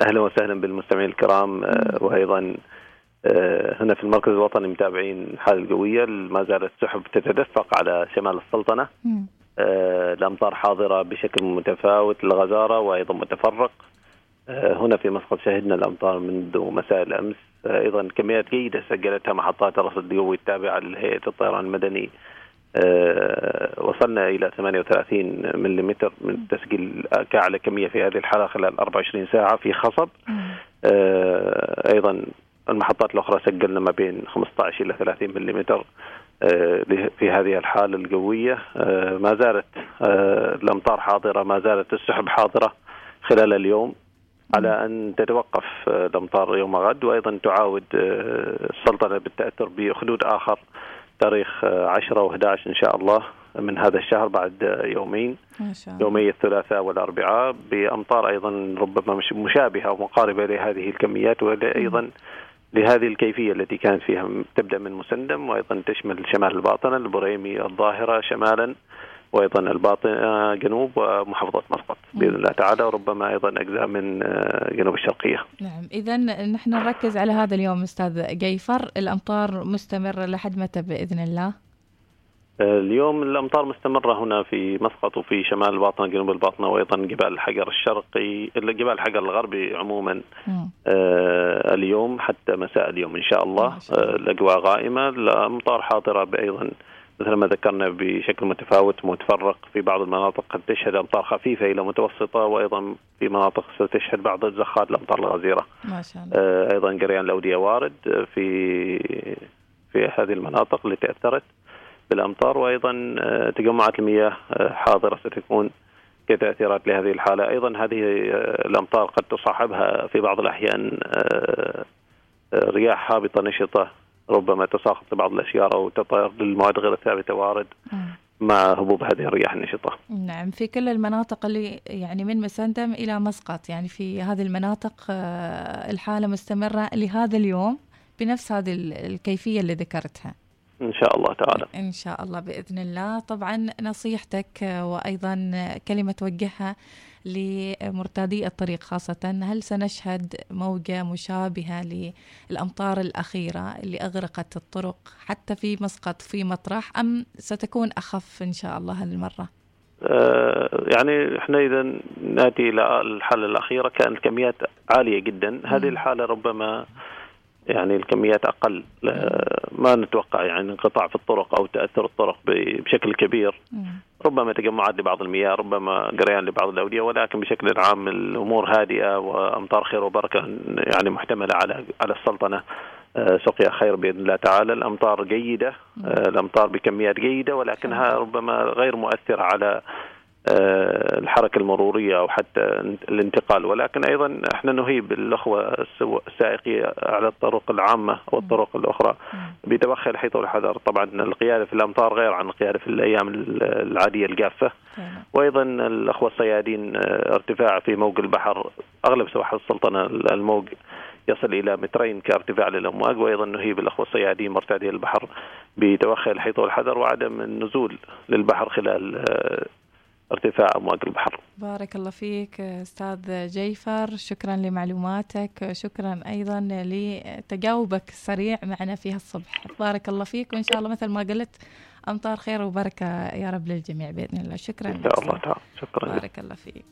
أهلا وسهلا بالمستمعين الكرام. آه، وأيضا آه، هنا في المركز الوطني متابعين الحالة القويه ما زالت السحب تتدفق على شمال السلطنة. آه، الأمطار حاضرة بشكل متفاوت الغزاره وأيضا متفرق. هنا في مسقط شهدنا الأمطار منذ مساء الأمس. أيضا كميات جيدة سجلتها محطات الرصد القوي التابعة لهيئة الطيران المدني. وصلنا إلى 38 ملم من تسجيل كاعلى كمية في هذه الحالة خلال 24 ساعة في خصب. آه، أيضا المحطات الأخرى سجلنا ما بين 15 إلى 30 ملم في هذه الحالة القوية. آه، ما زالت آه، الأمطار حاضرة ما زالت السحب حاضرة خلال اليوم على أن تتوقف الأمطار يوم غد وأيضا تعاود السلطنة بالتأثر بخدود آخر تاريخ 10 و11 إن شاء الله من هذا الشهر بعد يومين. ما شاء الله. يومي الثلاثاء والأربعاء بأمطار أيضا ربما مشابهة ومقاربة لهذه الكميات وأيضا لهذه الكيفية التي كانت فيها. تبدأ من مسندم وأيضا تشمل شمال الباطنة البريمي الظاهرة شمالا. وأيضا الباطن آه، جنوب ومحافظة مسقط بإذن الله تعالى وربما أيضا أجزاء من آه، جنوب الشرقية. نعم. اذا نحن نركز على هذا اليوم أستاذ جيفر. الأمطار مستمرة لحد متى بإذن الله؟ آه، اليوم الأمطار مستمرة هنا في مسقط وفي شمال الباطنة جنوب الباطنة وأيضا جبال الحجر الشرقي جبال الحجر الغربي عموما. آه اليوم حتى مساء اليوم إن شاء الله. آه الأجواء غائمة الأمطار حاضرة أيضا مثل ما ذكرنا بشكل متفاوت متفرق في بعض المناطق قد تشهد أمطار خفيفة إلى متوسطة وأيضا في مناطق ستشهد بعض الزخات الامطار الغزيرة. ما شاء الله. آه، أيضا جريان الأودية وارد في في هذه المناطق اللي تأثرت بالأمطار وأيضا آه، تجمعات المياه آه، حاضرة ستكون كتاثيرات لهذه الحالة، أيضا هذه الأمطار قد تصاحبها في بعض الأحيان رياح هابطة نشطة ربما تساقط بعض الاشجار أو تطير للمواد غير الثابتة وارد مع هبوب هذه الرياح النشطة. نعم في كل المناطق اللي يعني من مسندم إلى مسقط يعني في هذه المناطق آه، الحالة مستمرة لهذا اليوم بنفس هذه الكيفية اللي ذكرتها. إن شاء الله تعالى. إن شاء الله بإذن الله، طبعا نصيحتك وأيضا كلمة توجهها لمرتادي الطريق خاصة هل سنشهد موجة مشابهة للأمطار الأخيرة اللي أغرقت الطرق حتى في مسقط في مطرح أم ستكون أخف إن شاء الله هالمرة؟ آه، يعني إحنا إذا نأتي إلى الحالة الأخيرة كان الكميات عالية جدا هذه الحالة ربما يعني الكميات أقل. ما نتوقع يعني انقطاع في الطرق أو تأثر الطرق بشكل كبير. ربما تجمعات لبعض المياه ربما جريان لبعض الأودية ولكن بشكل عام الأمور هادئة وأمطار خير وبركة يعني محتملة على على السلطنة. آه، سقيا خير بإذن الله تعالى. الأمطار جيدة. آه، الأمطار بكميات جيدة ولكنها ربما غير مؤثرة على آه، الحركة المرورية أو حتى الانتقال. ولكن أيضا إحنا نهيب الأخوة السائقين على الطرق العامة والطرق الأخرى بتوخي الحيط والحذر طبعا القيادة في الأمطار غير عن القيادة في الأيام العادية الجافة. وأيضا الأخوة الصيادين آه، ارتفاع في موج البحر. أغلب سواحل السلطنة الموج يصل إلى مترين كارتفاع للأمواج. وأيضا نهيب الأخوة الصيادين مرتادي البحر بتوخي الحيط والحذر وعدم النزول للبحر خلال آه، ارتفاع أمواج البحر. بارك الله فيك أستاذ جيفر، شكرا لمعلوماتك، شكرا أيضا لتجاوبك السريع معنا في الصبح، بارك الله فيك وإن شاء الله مثل ما قلت أمطار خير وبركة يا رب للجميع بإذن الله، شكرا. إن شاء الله تعالى، شكرا. بارك الله فيك.